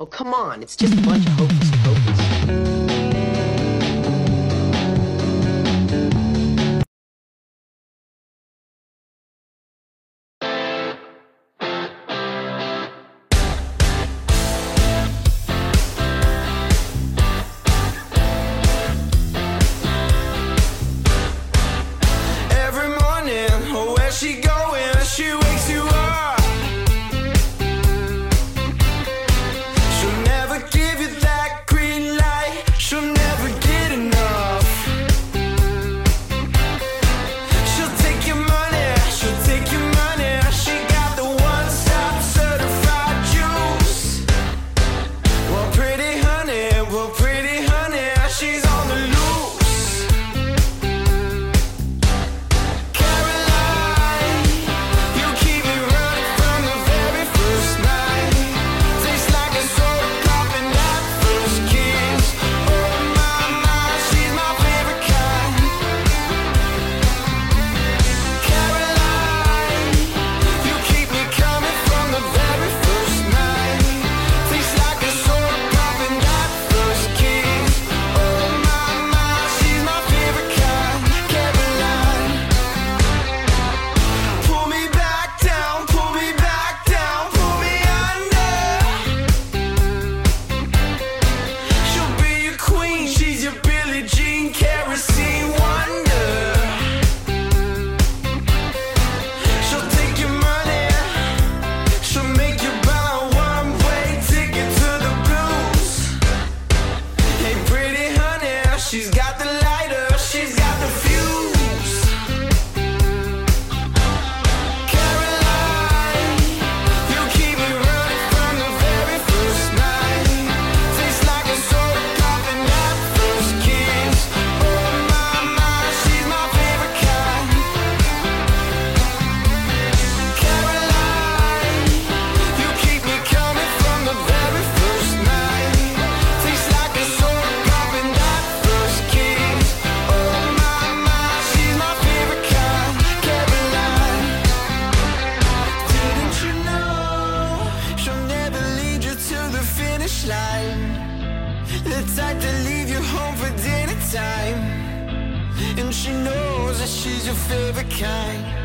Oh, come on, it's just a bunch of hoaxes. The type to leave you home for dinner time. And she knows that she's your favorite kind.